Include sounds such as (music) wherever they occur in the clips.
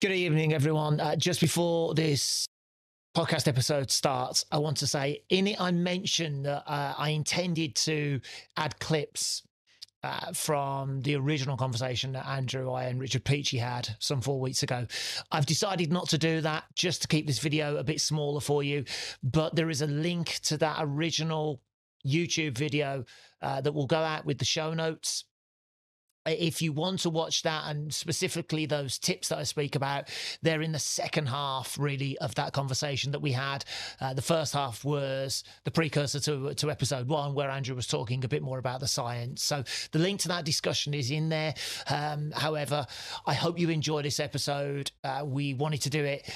Good evening, everyone. Uh, just before this podcast episode starts, I want to say in it, I mentioned that uh, I intended to add clips uh, from the original conversation that Andrew, I, and Richard Peachy had some four weeks ago. I've decided not to do that just to keep this video a bit smaller for you, but there is a link to that original YouTube video uh, that will go out with the show notes if you want to watch that and specifically those tips that I speak about, they're in the second half, really, of that conversation that we had. Uh, the first half was the precursor to, to episode one, where Andrew was talking a bit more about the science. So the link to that discussion is in there. Um, however, I hope you enjoy this episode. Uh, we wanted to do it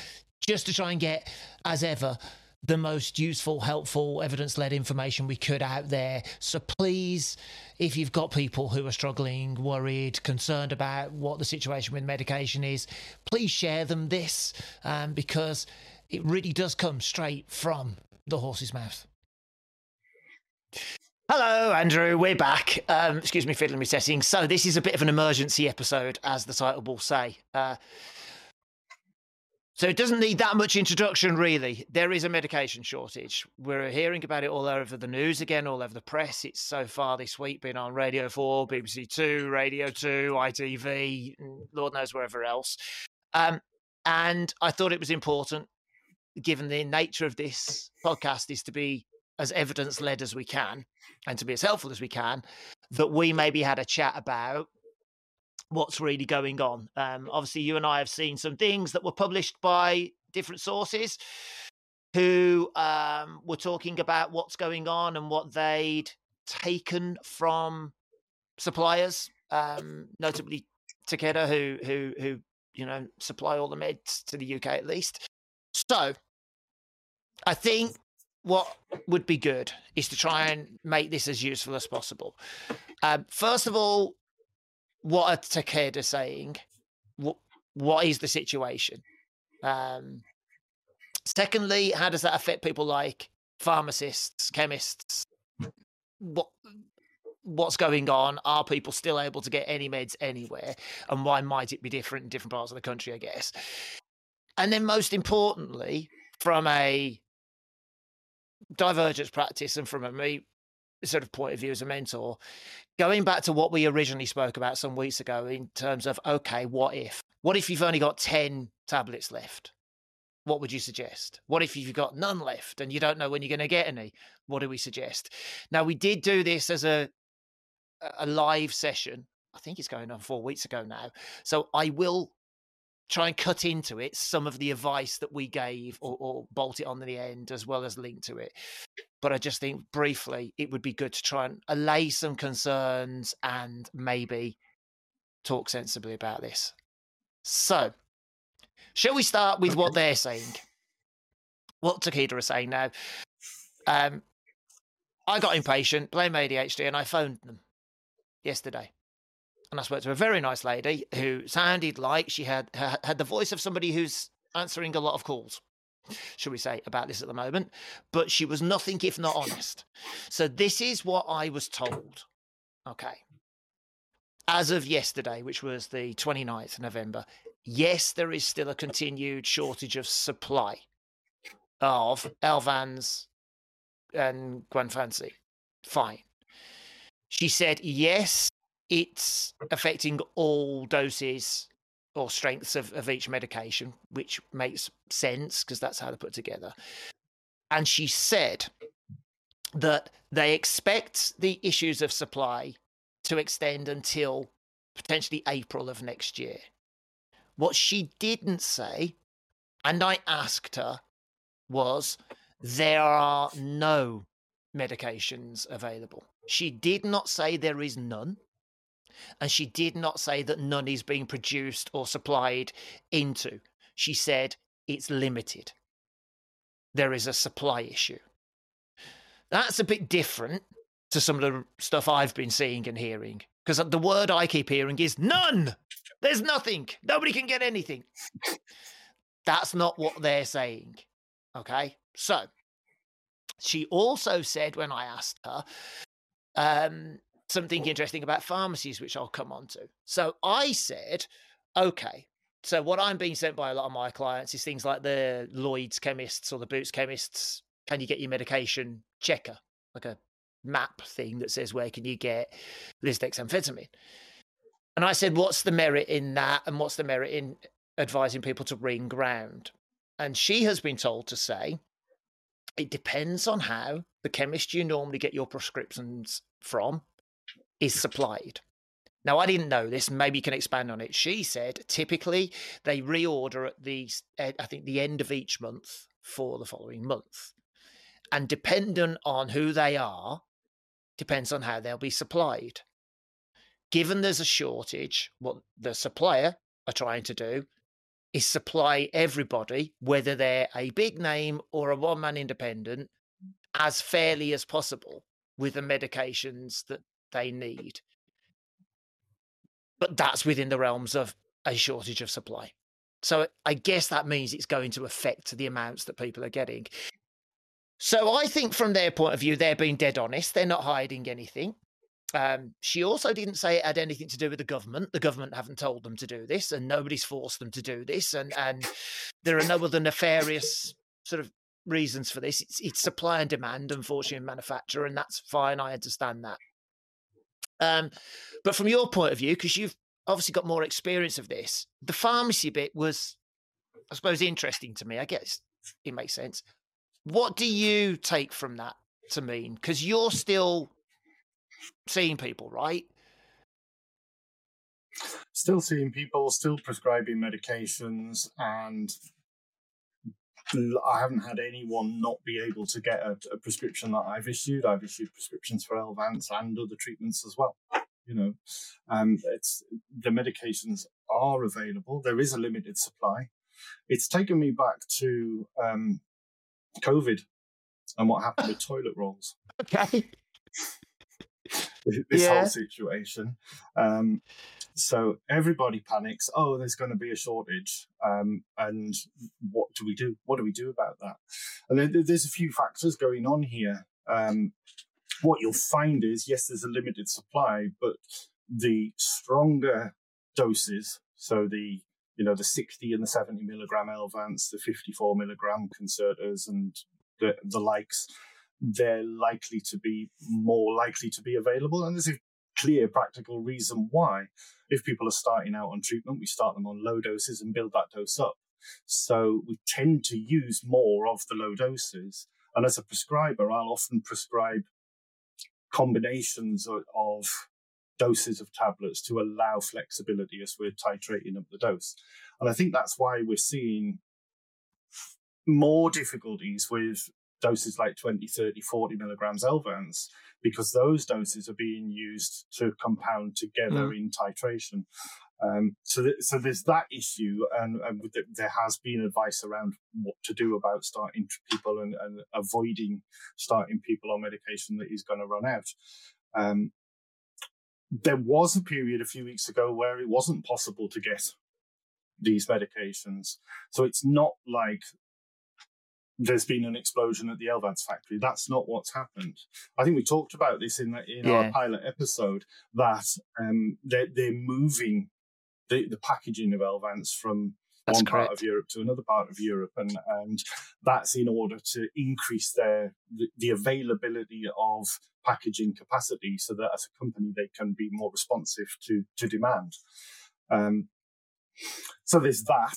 just to try and get, as ever, the most useful, helpful, evidence led information we could out there. So please, if you've got people who are struggling, worried, concerned about what the situation with medication is, please share them this um, because it really does come straight from the horse's mouth. Hello, Andrew. We're back. Um, excuse me, fiddling with settings. So, this is a bit of an emergency episode, as the title will say. Uh, so it doesn't need that much introduction, really. There is a medication shortage. We're hearing about it all over the news again, all over the press. It's so far this week been on Radio 4, BBC 2, Radio 2, ITV, Lord knows wherever else. Um, and I thought it was important, given the nature of this podcast, is to be as evidence led as we can and to be as helpful as we can, that we maybe had a chat about what's really going on. Um, obviously, you and I have seen some things that were published by different sources who um, were talking about what's going on and what they'd taken from suppliers, um, notably Takeda, who who who you know supply all the meds to the UK at least. So, I think what would be good is to try and make this as useful as possible. Um, first of all, what are Takeda saying? What what is the situation? Um, secondly, how does that affect people like pharmacists, chemists? What what's going on? Are people still able to get any meds anywhere? And why might it be different in different parts of the country? I guess. And then, most importantly, from a divergence practice and from a me sort of point of view as a mentor, going back to what we originally spoke about some weeks ago in terms of okay, what if? What if you've only got 10 tablets left? What would you suggest? What if you've got none left and you don't know when you're going to get any? What do we suggest? Now, we did do this as a a live session. I think it's going on four weeks ago now. So I will try and cut into it some of the advice that we gave or, or, bolt it on the end as well as link to it. But I just think briefly it would be good to try and allay some concerns and maybe talk sensibly about this. So, shall we start with what they're saying? What Takeda is saying now. Um, I got impatient, blame ADHD, and I phoned them yesterday and I spoke to a very nice lady who sounded like she had had the voice of somebody who's answering a lot of calls, should we say, about this at the moment. But she was nothing if not honest. So this is what I was told. Okay. As of yesterday, which was the 29th of November, yes, there is still a continued shortage of supply of Elvanse and Guanfacine. Fine. She said, yes, it's affecting all doses or strengths of, of each medication, which makes sense because that's how they're put together. And she said that they expect the issues of supply to extend until potentially April of next year. What she didn't say, and I asked her, was there are no medications available. She did not say there is none. And she did not say that none is being produced or supplied into. She said it's limited. There is a supply issue. That's a bit different to some of the stuff I've been seeing and hearing. Because the word I keep hearing is none. There's nothing. Nobody can get anything. That's not what they're saying. Okay. So she also said when I asked her, um, something interesting about pharmacies, which I'll come on to. So I said, okay, So what I'm being sent by a lot of my clients is things like the Lloyd's chemists or the Boots chemists. Can you get your medication checker, like a map thing that says where can you get lisdexamfetamine? And I said, what's the merit in that, and what's the merit in advising people to ring ground? And she has been told to say, it depends on how the chemist you normally get your prescriptions from is supplied. Now, I didn't know this. Maybe you can expand on it. She said typically they reorder at the, eh, I think, the end of each month for the following month. And dependent on who they are, depends on how they'll be supplied. Given there's a shortage, what the supplier are trying to do is supply everybody, whether they're a big name or a one man independent, as fairly as possible with the medications that they need but that's within the realms of a shortage of supply. So I guess that means it's going to affect the amounts that people are getting. So I think from their point of view, they're being dead honest. They're not hiding anything. Um, she also didn't say it had anything to do with the government. The government haven't told them to do this, and nobody's forced them to do this. And and there are no other nefarious sort of reasons for this. It's, it's supply and demand, unfortunately, in manufacture, and that's fine. I understand that. Um, but from your point of view, because you've obviously got more experience of this, the pharmacy bit was, I suppose, interesting to me. I guess it makes sense. What do you take from that to mean? Because you're still seeing people, right? Still seeing people, still prescribing medications, and I haven't had anyone not be able to get a, a, prescription that I've issued. I've issued prescriptions for Elvanse and other treatments as well. You know, um, it's the medications are available. There is a limited supply. It's taken me back to um, COVID and what happened with (laughs) toilet rolls. Okay. (laughs) this yeah. whole situation. Um, so everybody panics. Oh, there's going to be a shortage, um, and what do we do? What do we do about that? And there's a few factors going on here. Um, what you'll find is, yes, there's a limited supply, but the stronger doses, so the you know the 60 and the 70 milligram Elvanse, the 54 milligram concertas, and the the likes, they're likely to be more likely to be available. And there's a clear practical reason why. If people are starting out on treatment, we start them on low doses and build that dose up. So we tend to use more of the low doses. And as a prescriber, I'll often prescribe combinations of, doses of tablets to allow flexibility as we're titrating up the dose. And I think that's why we're seeing more difficulties with doses like 20, 30, 40 milligrams Elvanse because those doses are being used to compound together mm. in titration. Um, so, th- so there's that issue, and, and the, there has been advice around what to do about starting people and, and avoiding starting people on medication that is going to run out. Um, there was a period a few weeks ago where it wasn't possible to get these medications. So it's not like there's been an explosion at the Elvanse factory. That's not what's happened. I think we talked about this in in yeah. our pilot episode that um, they're, they're moving the, the packaging of Elvanse from that's one correct. part of Europe to another part of Europe, and and that's in order to increase their the, the, availability of packaging capacity, so that as a company they can be more responsive to to demand. Um, so there's that.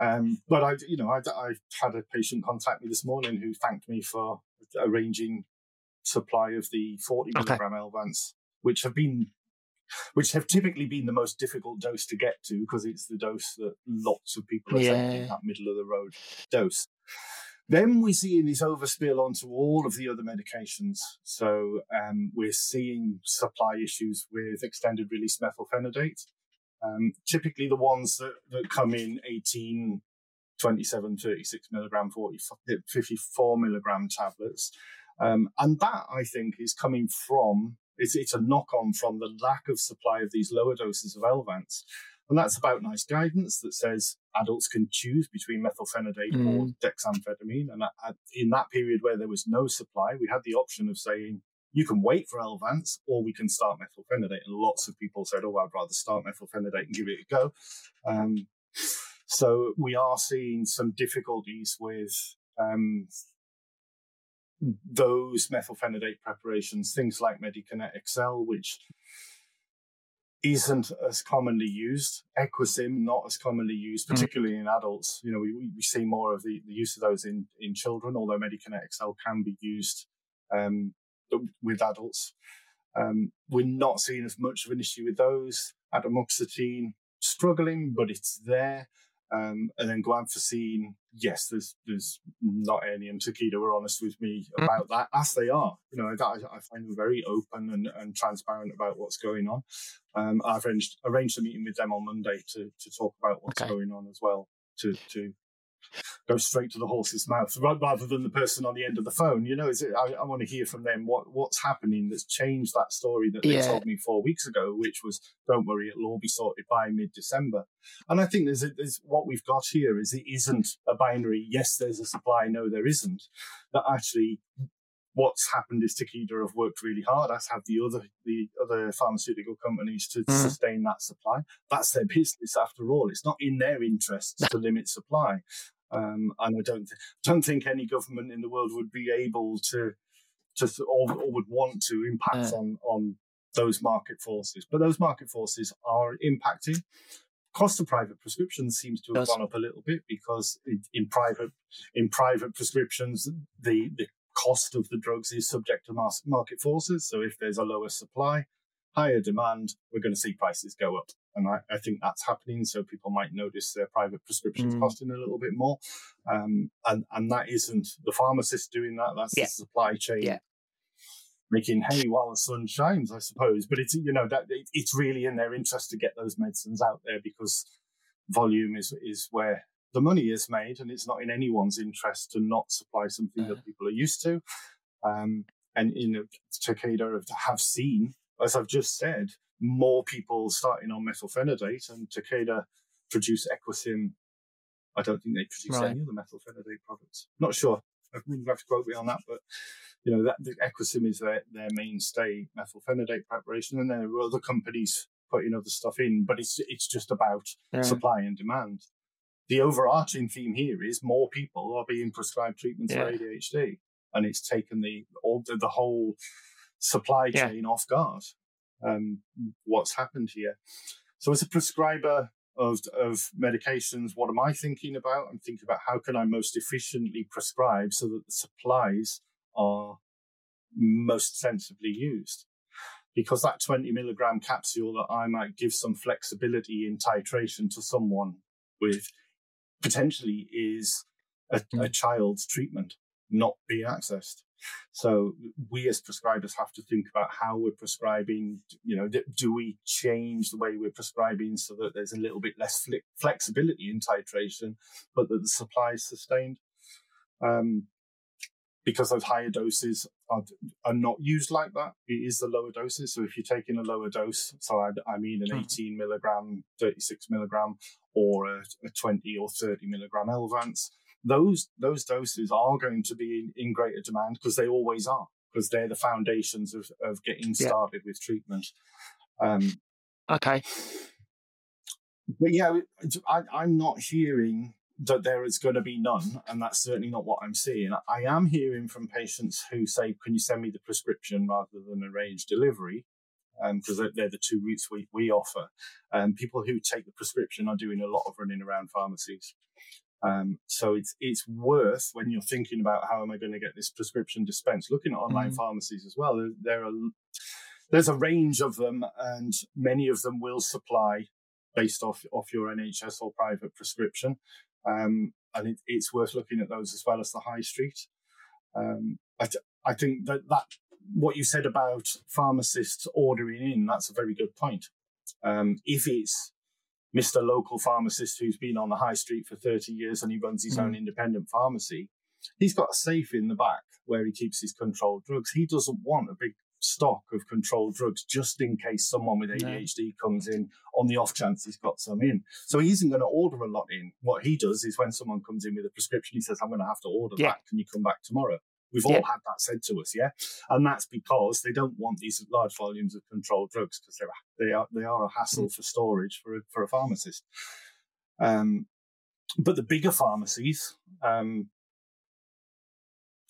Um, but I, you know, I, I had a patient contact me this morning who thanked me for arranging supply of the 40 okay. milligram Elvanse, which have been, which have typically been the most difficult dose to get to because it's the dose that lots of people are yeah. taking, that middle of the road dose. Then we're seeing this overspill onto all of the other medications. So um, we're seeing supply issues with extended release methylphenidate. Um, typically, the ones that, that come in 18, 27, 36 milligram, 40, 54 milligram tablets. Um, and that, I think, is coming from, it's, it's a knock on from the lack of supply of these lower doses of Elvanse. And that's about NICE guidance that says adults can choose between methylphenidate mm. or dexamphetamine. And in that period where there was no supply, we had the option of saying, you can wait for Elvanse or we can start methylphenidate. And lots of people said, oh, I'd rather start methylphenidate and give it a go. Um, So we are seeing some difficulties with um, those methylphenidate preparations, things like Medikinet XL, which isn't as commonly used. Equasym, not as commonly used, mm. particularly mm. in adults. You know, we, we see more of the, the use of those in, in children, although Medikinet XL can be used um, with adults. Um, we're not seeing as much of an issue with those. Atomoxetine, struggling, but it's there. Um, and then guanfacine, yes, there's there's not any, and Takeda were honest with me mm. about that, as they are. You know, I, I find them very open and, and transparent about what's going on. Um, I've arranged arranged a meeting with them on Monday to to talk about what's okay. going on as well, to to go straight to the horse's mouth rather than the person on the end of the phone. You know, is it, I, I want to hear from them what what's happening that's changed that story that they yeah. told me four weeks ago, which was don't worry, it'll all be sorted by mid December. And I think there's, a, there's what we've got here is it isn't a binary. Yes, there's a supply. No, there isn't. That actually what's happened is Takeda have worked really hard, as have the other the other pharmaceutical companies to mm. sustain that supply. That's their business after all. It's not in their interests to (laughs) limit supply. Um, and I don't th- don't think any government in the world would be able to to or, or would want to impact on on those market forces. But those market forces are impacting. Cost of private prescriptions seems to have gone up a little bit because in, in private in private prescriptions the the cost of the drugs is subject to market forces. So if there's a lower supply, higher demand, we're going to see prices go up. And I, I think that's happening. So people might notice their private prescriptions mm. costing a little bit more. Um, and, and that isn't the pharmacist doing that. That's yeah. the supply chain yeah. making hay while the sun shines, I suppose. But it's, you know, that it, it's really in their interest to get those medicines out there because volume is, is where the money is made and it's not in anyone's interest to not supply something that people are used to. Um, and, you know, Takeda have seen, as I've just said, more people starting on methylphenidate, and Takeda produce Equasym. I don't think they produce right. any other methylphenidate products. Not sure. You have to quote me on that, but you know that the Equasym is their, their mainstay methylphenidate preparation, and there are other companies putting other stuff in, but it's it's just about yeah. supply and demand. The overarching theme here is more people are being prescribed treatments yeah. for ADHD, and it's taken the all the, the whole supply chain yeah. off guard um, what's happened here. So, as a prescriber of, of medications, what am I thinking about? I'm thinking about how can I most efficiently prescribe so that the supplies are most sensibly used. Because that 20 milligram capsule that I might give some flexibility in titration to someone with potentially is a, a mm. child's treatment not being accessed. So we as prescribers have to think about how we're prescribing. You know, do we change the way we're prescribing so that there's a little bit less flexibility in titration, but that the supply is sustained? Um, because those higher doses are, are not used like that. It is the lower doses. So if you're taking a lower dose, so I, I mean an hmm. 18 milligram, 36 milligram, or a, a 20 or 30 milligram Elvanse, those those doses are going to be in, in greater demand because they always are because they're the foundations of, of getting started yeah. with treatment. Um, okay. But yeah, I, I'm not hearing that there is going to be none, and that's certainly not what I'm seeing. I am hearing from patients who say, "Can you send me the prescription rather than arrange delivery?" Because um, they're, the two routes we, we offer. Um, people who take the prescription are doing a lot of running around pharmacies. Um, so it's it's worth when you're thinking about how am I going to get this prescription dispensed, looking at online mm. pharmacies as well. There, there, are there's a range of them, and many of them will supply based off off your NHS or private prescription. Um, and it, it's worth looking at those as well as the high street. Um, I think that that what you said about pharmacists ordering in that's a very good point. Um, if it's Mr. Local Pharmacist who's been on the high street for 30 years and he runs his mm. own independent pharmacy. He's got a safe in the back where he keeps his controlled drugs. He doesn't want a big stock of controlled drugs just in case someone with ADHD no. comes in on the off chance he's got some in. So he isn't going to order a lot in. What he does is when someone comes in with a prescription, he says, I'm going to have to order yeah. that. Can you come back tomorrow? We've all had that said to us, yeah, and that's because they don't want these large volumes of controlled drugs because they're they are they are a hassle mm. for storage for a, for a pharmacist. Um, but the bigger pharmacies um,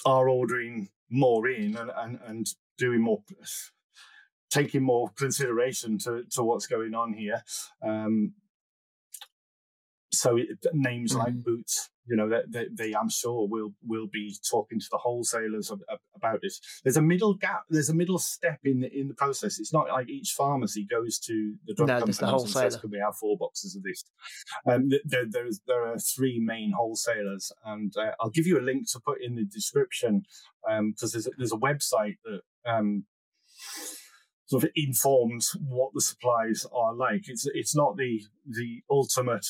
are ordering more in and, and, and doing more taking more consideration to, to what's going on here. Um, so it, names mm-hmm. like Boots, you know, they, they, they, I'm sure will will be talking to the wholesalers about this. There's a middle gap. There's a middle step in the in the process. It's not like each pharmacy goes to the drug no, companies the and says, "Could we have four boxes of this?" Um, there, there's there are three main wholesalers, and uh, I'll give you a link to put in the description because um, there's a, there's a website that. Um, sort of informs what the supplies are like. It's it's not the the ultimate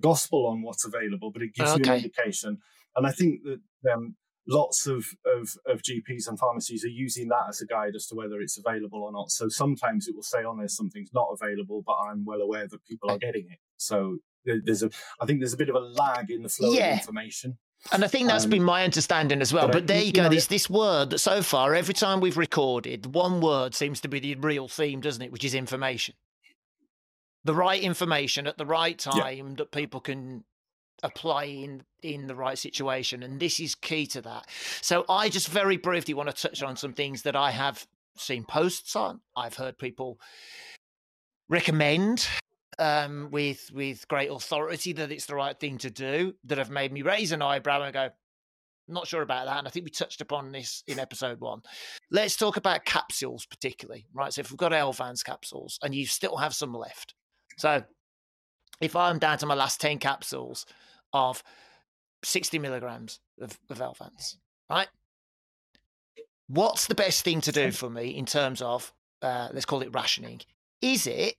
gospel on what's available, but it gives okay. you an indication. And I think that um, lots of, of, of GPs and pharmacies are using that as a guide as to whether it's available or not. So sometimes it will say on there something's not available, but I'm well aware that people are getting it. So there's a, I think there's a bit of a lag in the flow yeah. of information. And I think that's um, been my understanding as well. But, but there you go. Know, this this word that so far, every time we've recorded, one word seems to be the real theme, doesn't it? Which is information. The right information at the right time yeah. that people can apply in in the right situation, and this is key to that. So I just very briefly want to touch on some things that I have seen posts on. I've heard people recommend um, with with great authority that it's the right thing to do that have made me raise an eyebrow and go, not sure about that. And I think we touched upon this in episode one. Let's talk about capsules, particularly, right? So if we've got Elvanse capsules and you still have some left. So if I'm down to my last 10 capsules of 60 milligrams of, of Elvanse, right? What's the best thing to do for me in terms of, uh, let's call it rationing? Is it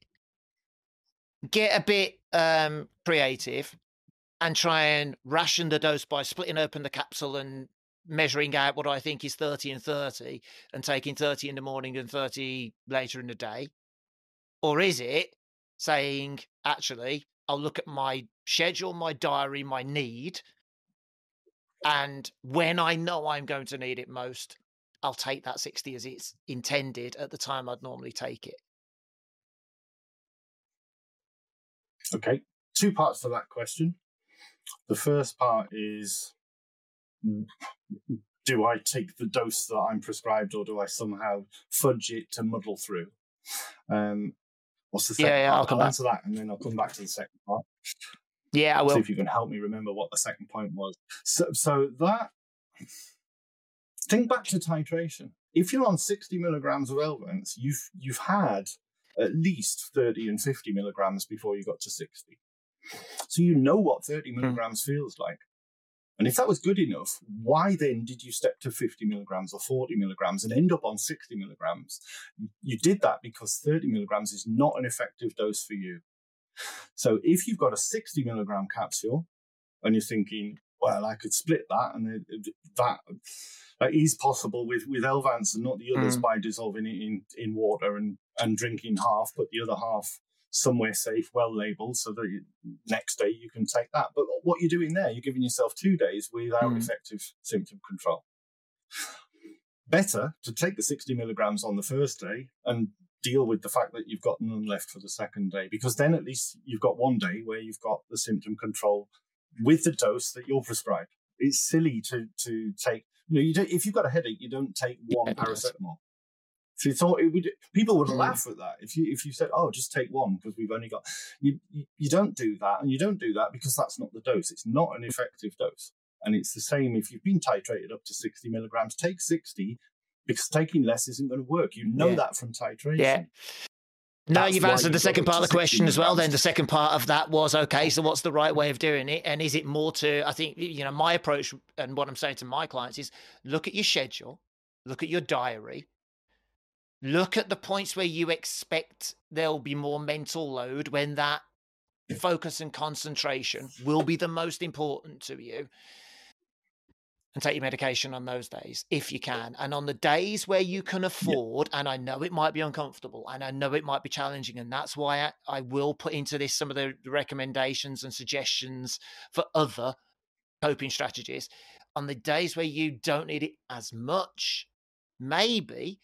get a bit um, creative and try and ration the dose by splitting open the capsule and measuring out what I think is 30 and 30 and taking 30 in the morning and 30 later in the day? Or is it saying, actually, I'll look at my schedule, my diary, my need, and when I know I'm going to need it most, I'll take that 60 as it's intended at the time I'd normally take it. Okay, two parts to that question. The first part is do I take the dose that I'm prescribed or do I somehow fudge it to muddle through? Um, what's the second yeah, yeah, part? I'll, come I'll answer that and then I'll come back to the second part. Yeah, I will. See if you can help me remember what the second point was. So, so that, think back to titration. If you're on 60 milligrams of Elvanse, you've, you've had at least 30 and 50 milligrams before you got to 60. So you know what 30 hmm. milligrams mm. feels like. And if that was good enough, why then did you step to 50 milligrams or 40 milligrams and end up on 60 milligrams? You did that because 30 milligrams is not an effective dose for you. So if you've got a 60 milligram capsule and you're thinking, well, I could split that, and that that is possible with with Elvanse and not the others mm. by dissolving it in in water and and drinking half, but the other half somewhere safe, well labeled, so that you, next day you can take that. But what you're doing there, you're giving yourself two days without mm. effective symptom control. Better to take the 60 milligrams on the first day and deal with the fact that you've got none left for the second day, because then at least you've got one day where you've got the symptom control with the dose that you're prescribed. It's silly to to take. You know, you don't, if you've got a headache, you don't take one paracetamol. So it's all, it would, people would mm. laugh at that if you if you said, "Oh, just take one because we've only got." You, you you don't do that, and you don't do that because that's not the dose. It's not an effective dose, and it's the same if you've been titrated up to sixty milligrams. Take sixty because taking less isn't going to work. You know yeah. that from titration. Yeah. No, you've answered the second part of the question as well. Then the second part of that was okay. So, what's the right way of doing it? And is it more to? I think you know my approach and what I'm saying to my clients is look at your schedule, look at your diary, look at the points where you expect there'll be more mental load when that focus and concentration will be the most important to you and take your medication on those days if you can. And on the days where you can afford, and I know it might be uncomfortable and I know it might be challenging, and that's why I, I will put into this some of the recommendations and suggestions for other coping strategies. On the days where you don't need it as much, maybe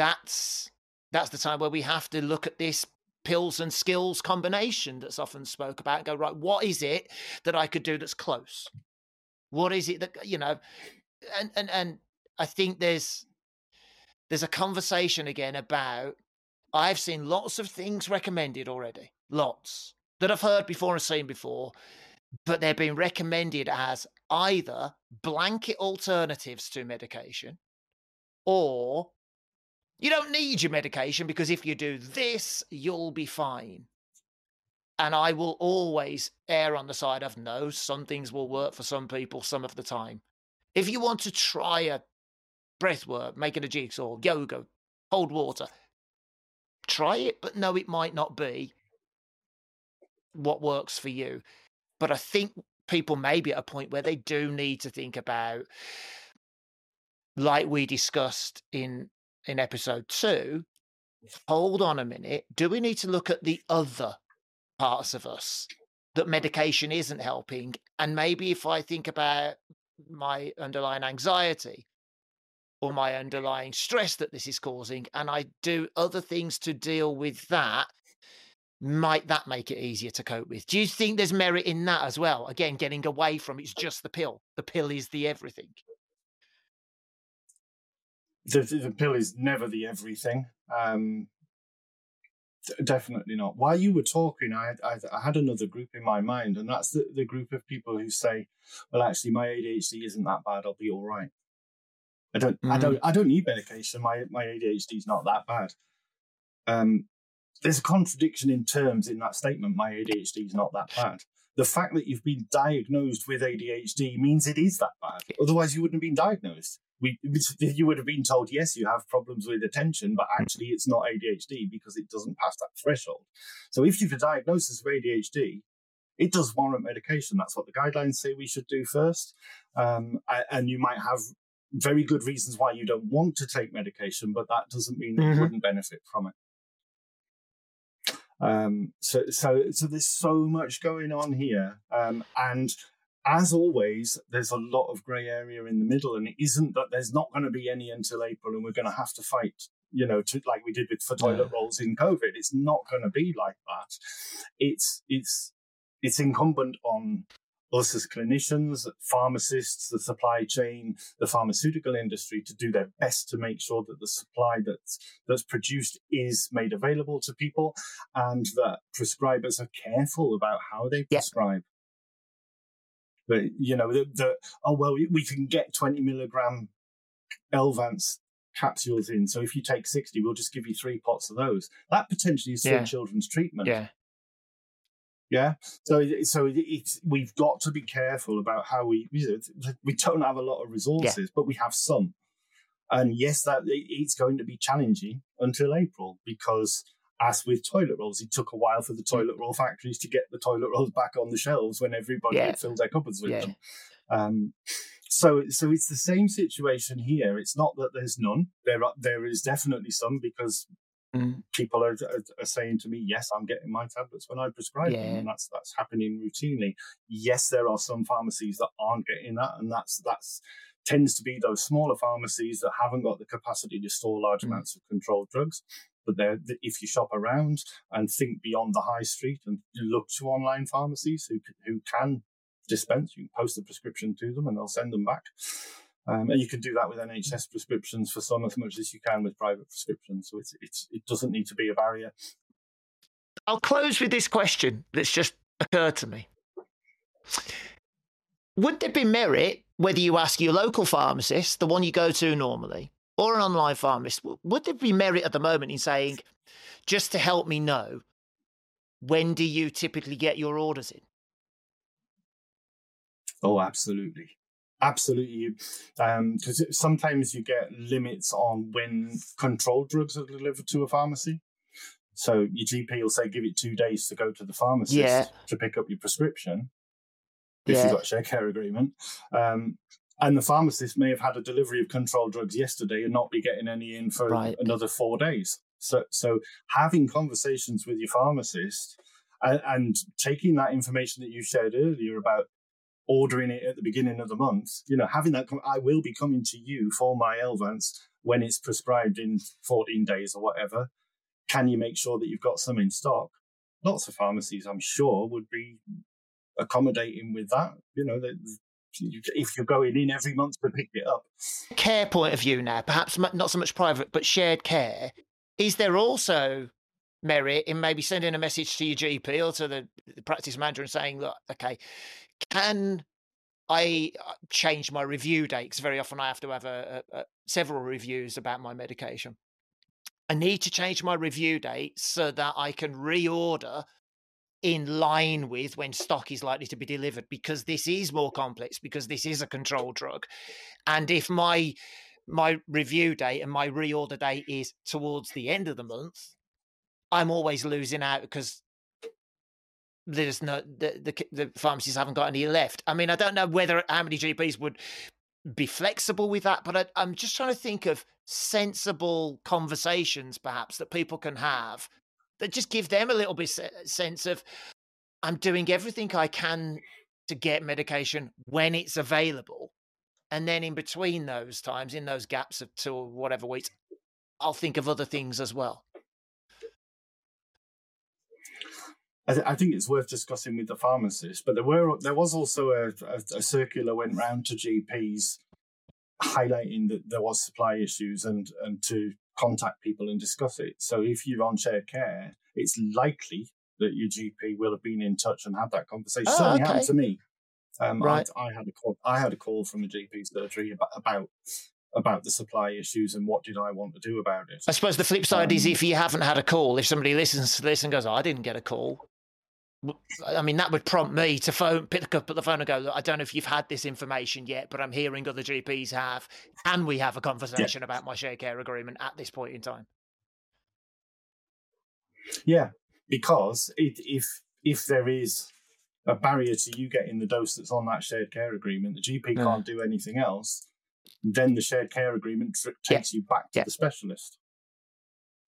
that's that's the time where we have to look at this pills and skills combination that's often spoke about and go, right, what is it that I could do that's close? What is it that, you know, and, and, and I think there's, there's a conversation again about, I've seen lots of things recommended already, lots that I've heard before and seen before, but they're being recommended as either blanket alternatives to medication or you don't need your medication because if you do this, you'll be fine. And I will always err on the side of no, some things will work for some people some of the time. If you want to try a breath work, making a jigsaw, yoga, hold water, try it, but no, it might not be what works for you. But I think people may be at a point where they do need to think about, like we discussed in in episode two, hold on a minute. Do we need to look at the other parts of us that mm. medication isn't helping? And maybe if I think about my underlying anxiety or my underlying stress that this is causing, and I do other things to deal with that, might that make it easier to cope with? Do you think there's merit in that as well? Again, getting away from it's just the pill. The pill is the everything the, the pill is never the everything. Um, definitely not. While you were talking, I had, I, I had another group in my mind, and that's the, the group of people who say, "Well, actually, my ADHD isn't that bad. I'll be all right. I don't, mm. I don't, I don't need medication. My my ADHD is not that bad." Um, there's a contradiction in terms in that statement. My ADHD is not that bad. The fact that you've been diagnosed with ADHD means it is that bad. Otherwise, you wouldn't have been diagnosed we (laughs) you would have been told yes you have problems with attention but hmm. actually it's not adhd because it doesn't pass that threshold. So if you've a diagnosis of adhd it does warrant medication. That's what the guidelines say we should do first. Um, and you might have very good reasons why you don't want to take medication but that doesn't mean that mm-hmm. you wouldn't benefit from it. Um, so, so, so there's so much going on here, um, and as always, there's a lot of grey area in the middle, and it isn't that there's not going to be any until April, and we're going to have to fight, you know, to, like we did with for toilet yeah. rolls in COVID. It's not going to be like that. It's it's it's incumbent on us as clinicians, pharmacists, the supply chain, the pharmaceutical industry to do their best to make sure that the supply that's that's produced is made available to people, and that prescribers are careful about how they prescribe. But you know, that the oh well, we can get twenty milligram Elvanse capsules in. So if you take sixty, we'll just give you three pots of those. That potentially is yeah. children's treatment. Yeah. Yeah. So, so it's we've got to be careful about how we we don't have a lot of resources, yeah. but we have some. And yes, that it's going to be challenging until April because as with toilet rolls, it took a while for the toilet roll factories to get the toilet rolls back on the shelves when everybody yeah. had filled their cupboards with yeah. them. Um, so, so it's the same situation here. It's not that there's none. There, are, there is definitely some because mm. people are, are, are, saying to me, "Yes, I'm getting my tablets when I prescribe yeah. them," and that's that's happening routinely. Yes, there are some pharmacies that aren't getting that, and that's that's tends to be those smaller pharmacies that haven't got the capacity to store large mm. amounts of controlled drugs. But if you shop around and think beyond the high street and look to online pharmacies who who can dispense, you can post the prescription to them and they'll send them back. Um, and you can do that with NHS prescriptions for some as much as you can with private prescriptions. So it's, it's, it doesn't need to be a barrier. I'll close with this question that's just occurred to me. Would there be merit whether you ask your local pharmacist, the one you go to normally, or an online pharmacist, would there be merit at the moment in saying, just to help me know, when do you typically get your orders in? Oh, absolutely. Absolutely. Because um, sometimes you get limits on when controlled drugs are delivered to a pharmacy. So your GP will say, give it two days to go to the pharmacist yeah. to pick up your prescription if yeah. you've got a share care agreement. Um, and the pharmacist may have had a delivery of controlled drugs yesterday and not be getting any in for right. another four days. So, so having conversations with your pharmacist and, and, taking that information that you shared earlier about ordering it at the beginning of the month, you know, having that, I will be coming to you for my Elvanse when it's prescribed in 14 days or whatever. can you make sure that you've got some in stock? Lots of pharmacies, I'm sure, would be accommodating with that. You know, if you're going in every month to pick it up. Care point of view now, perhaps not so much private, but shared care. Is there also merit in maybe sending a message to your GP or to the, the practice manager and saying, look, okay, can I uh, change my review date? Because very often I have to have a, a, a, several reviews about my medication. I need to change my review date so that I can reorder in line with when stock is likely to be delivered because this is more complex because this is a controlled drug. And if my my review date and my reorder date is towards the end of the month i'm always losing out because there's no the, the, the pharmacies haven't got any left. I mean i don't know whether how many gps would be flexible with that but I, i'm just trying to think of sensible conversations perhaps that people can have that just give them a little bit uh, sense of I'm doing everything I can to get medication when it's available. And then in between those times, in those gaps of two or whatever weeks, I'll think of other things as well. I, th- I, think it's worth discussing with the pharmacist. But there were there was also a, a, a circular went round to GPs highlighting that there was supply issues and and to contact people and discuss it. So if you're on shared care, it's likely that your GP will have been in touch and had that conversation. Oh, Certainly okay. happened to me. Um, right. I, I, had a call. I had a call from a GP surgery about, about about the supply issues and what did I want to do about it. I suppose the flip side um, is if you haven't had a call, if somebody listens to this and goes, oh, "I didn't get a call," I mean, that would prompt me to phone, pick up the phone and go, Look, I don't know if you've had this information yet, but I'm hearing other GPs have. Can we have a conversation yeah. about my share care agreement at this point in time? Yeah, because it, if if there is a barrier to you getting the dose that's on that shared care agreement, the GP yeah. Mm. can't do anything else. Then the shared care agreement takes yeah. you back to the specialist.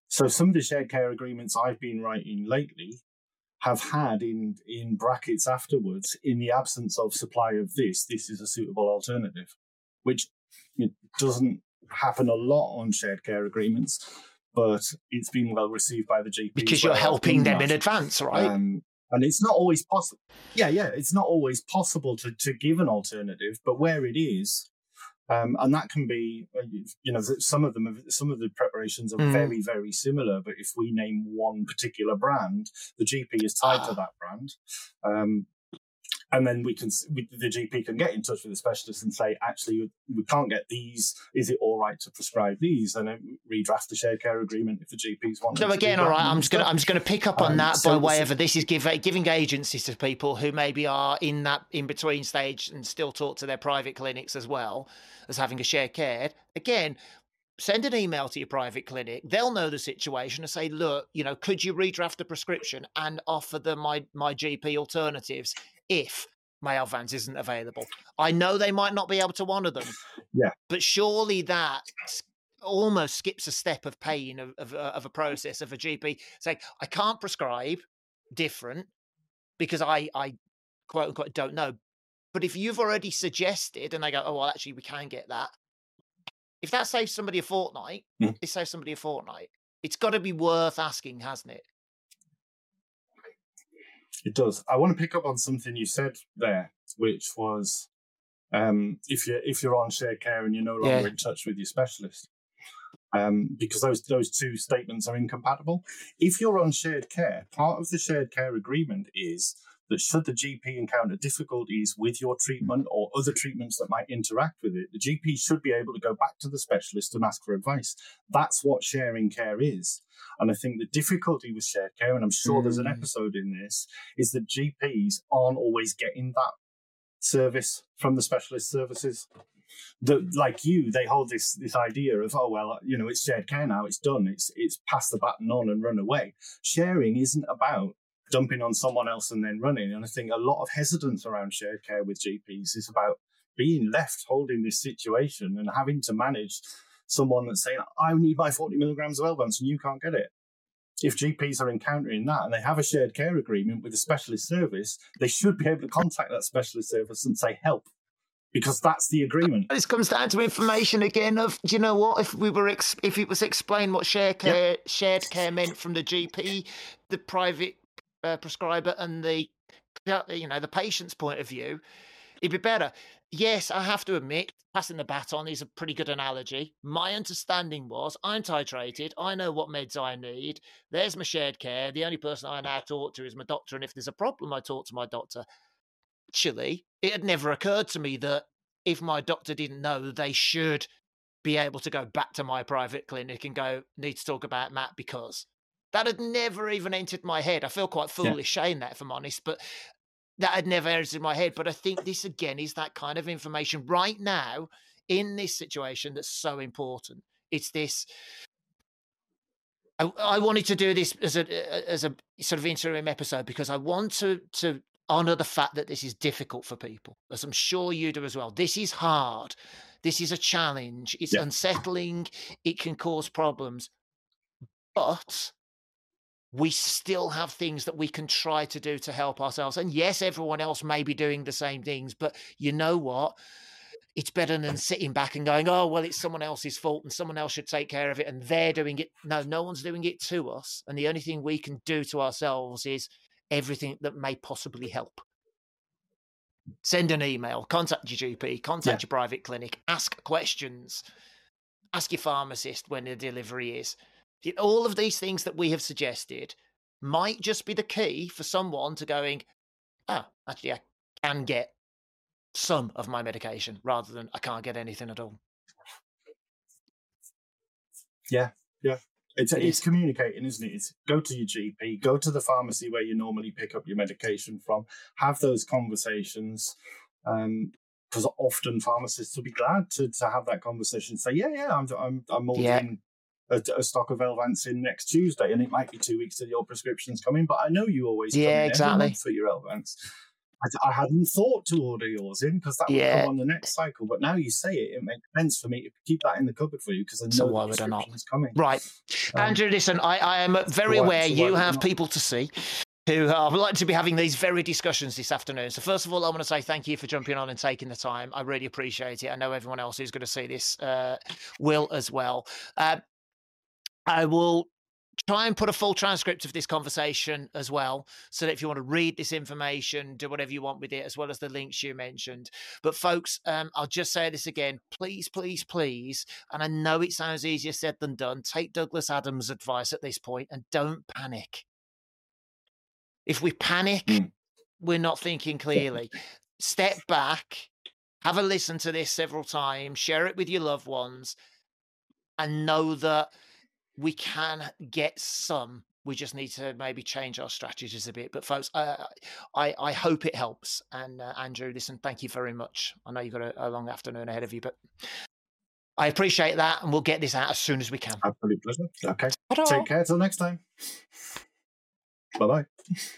So some of the shared care agreements I've been writing lately have had in in brackets afterwards in the absence of supply of this this is a suitable alternative which doesn't happen a lot on shared care agreements but it's been well received by the GP because you're helping them in advance right? um, and it's not always possible yeah yeah it's not always possible to to give an alternative but where it is um, and that can be, uh, you know, some of them, some of the preparations are mm. very, very similar. But if we name one particular brand, the GP is tied ah. to that brand. Um, and then we can we, the GP can get in touch with the specialist and say, actually, we can't get these. Is it all right to prescribe these? And then redraft the shared care agreement if the GPs want. So again, all right, I'm just going to I'm just going to pick up on um, that so by way of this is give, giving agencies to people who maybe are in that in between stage and still talk to their private clinics as well as having a shared care. Again, send an email to your private clinic. They'll know the situation and say, look, you know, could you redraft the prescription and offer them my my GP alternatives if my Elvanse isn't available. I know they might not be able to honour them. Yeah. But surely that almost skips a step of pain of, of, uh, of a process of a GP saying, I can't prescribe different because I, I quote unquote don't know. But if you've already suggested and they go, oh, well, actually, we can get that. If that saves somebody a fortnight, mm. it saves somebody a fortnight. It's got to be worth asking, hasn't it? It does. I want to pick up on something you said there, which was um, if you're if you're on shared care and you're no longer yeah. in touch with your specialist, um, because those those two statements are incompatible. If you're on shared care, part of the shared care agreement is that should the GP encounter difficulties with your treatment or other treatments that might interact with it, the GP should be able to go back to the specialist and ask for advice. That's what sharing care is. And I think the difficulty with shared care, and I'm sure mm. there's an mm. episode in this, is that GPs aren't always getting that service from the specialist services. That like you, they hold this this idea of oh well, you know, it's shared care now, it's done, it's it's pass the baton on and run away. Sharing isn't about dumping on someone else and then running. And I think a lot of hesitance around shared care with GPs is about being left holding this situation and having to manage someone that's saying, I need my 40 milligrams of Elvanse and you can't get it. If GPs are encountering that and they have a shared care agreement with a specialist service, they should be able to contact that specialist service and say, help. because that's the agreement. This comes down to information again. Of do you know what? If we were ex- if it was explained what shared care yep. shared care meant from the GP, the private uh, prescriber, and the you know the patient's point of view, it'd be better. Yes, I have to admit, passing the baton is a pretty good analogy. My understanding was I'm titrated. I know what meds I need. There's my shared care. The only person I now talk to is my doctor, and if there's a problem, I talk to my doctor actually, it had never occurred to me that if my doctor didn't know, they should be able to go back to my private clinic and go, need to talk about Matt because that had never even entered my head. I feel quite foolish yeah. saying that, if I'm honest, but that had never entered my head. But I think this again is that kind of information right now in this situation that's so important. It's this. I, I wanted to do this as a as a sort of interim episode because I want to to honor the fact that this is difficult for people, as I'm sure you do as well. This is hard. This is a challenge. It's yeah. unsettling. It can cause problems. But we still have things that we can try to do to help ourselves. And yes, everyone else may be doing the same things, but you know what? It's better than sitting back and going, oh, well, it's someone else's fault and someone else should take care of it and they're doing it. No, no one's doing it to us. And the only thing we can do to ourselves is everything that may possibly help. Send an email, contact your GP, contact yeah. your private clinic, ask questions, ask your pharmacist when the delivery is. All of these things that we have suggested might just be the key for someone to going, ah, actually, I can get some of my medication rather than I can't get anything at all. Yeah, yeah. It's it's communicating, isn't it? It's go to your GP, go to the pharmacy where you normally pick up your medication from, have those conversations. Um, because often pharmacists will be glad to, to have that conversation. Say, yeah, yeah, I'm I'm I'm ordering yeah. A, a, stock of Elvanse in next Tuesday, and it might be two weeks till your prescription's coming, but I know you always yeah exactly for your Elvanse. I, I, hadn't thought to order yours in because that would yeah. come on the next cycle. But now you say it, it makes sense for me to keep that in the cupboard for you because I know so why would I not? coming. Right, um, Andrew. Listen, I, I am very so aware you have people to see who are like to be having these very discussions this afternoon. So first of all, I want to say thank you for jumping on and taking the time. I really appreciate it. I know everyone else who's going to see this uh, will as well. Uh, I will try and put a full transcript of this conversation as well so that if you want to read this information do whatever you want with it as well as the links you mentioned. But folks um, i'll just say this again please please please and i know it sounds easier said than done take douglas adams advice at this point and don't panic. If we panic mm. we're not thinking clearly. Step back have a listen to this several times share it with your loved ones and know that we can get some. We just need to maybe change our strategies a bit. But folks, uh, I I hope it helps. And uh, Andrew, listen, thank you very much. I know you've got a, a long afternoon ahead of you, but I appreciate that, and we'll get this out as soon as we can. Absolute pleasure. Okay. Ta-da. Take care. Till next time. Bye bye. (laughs)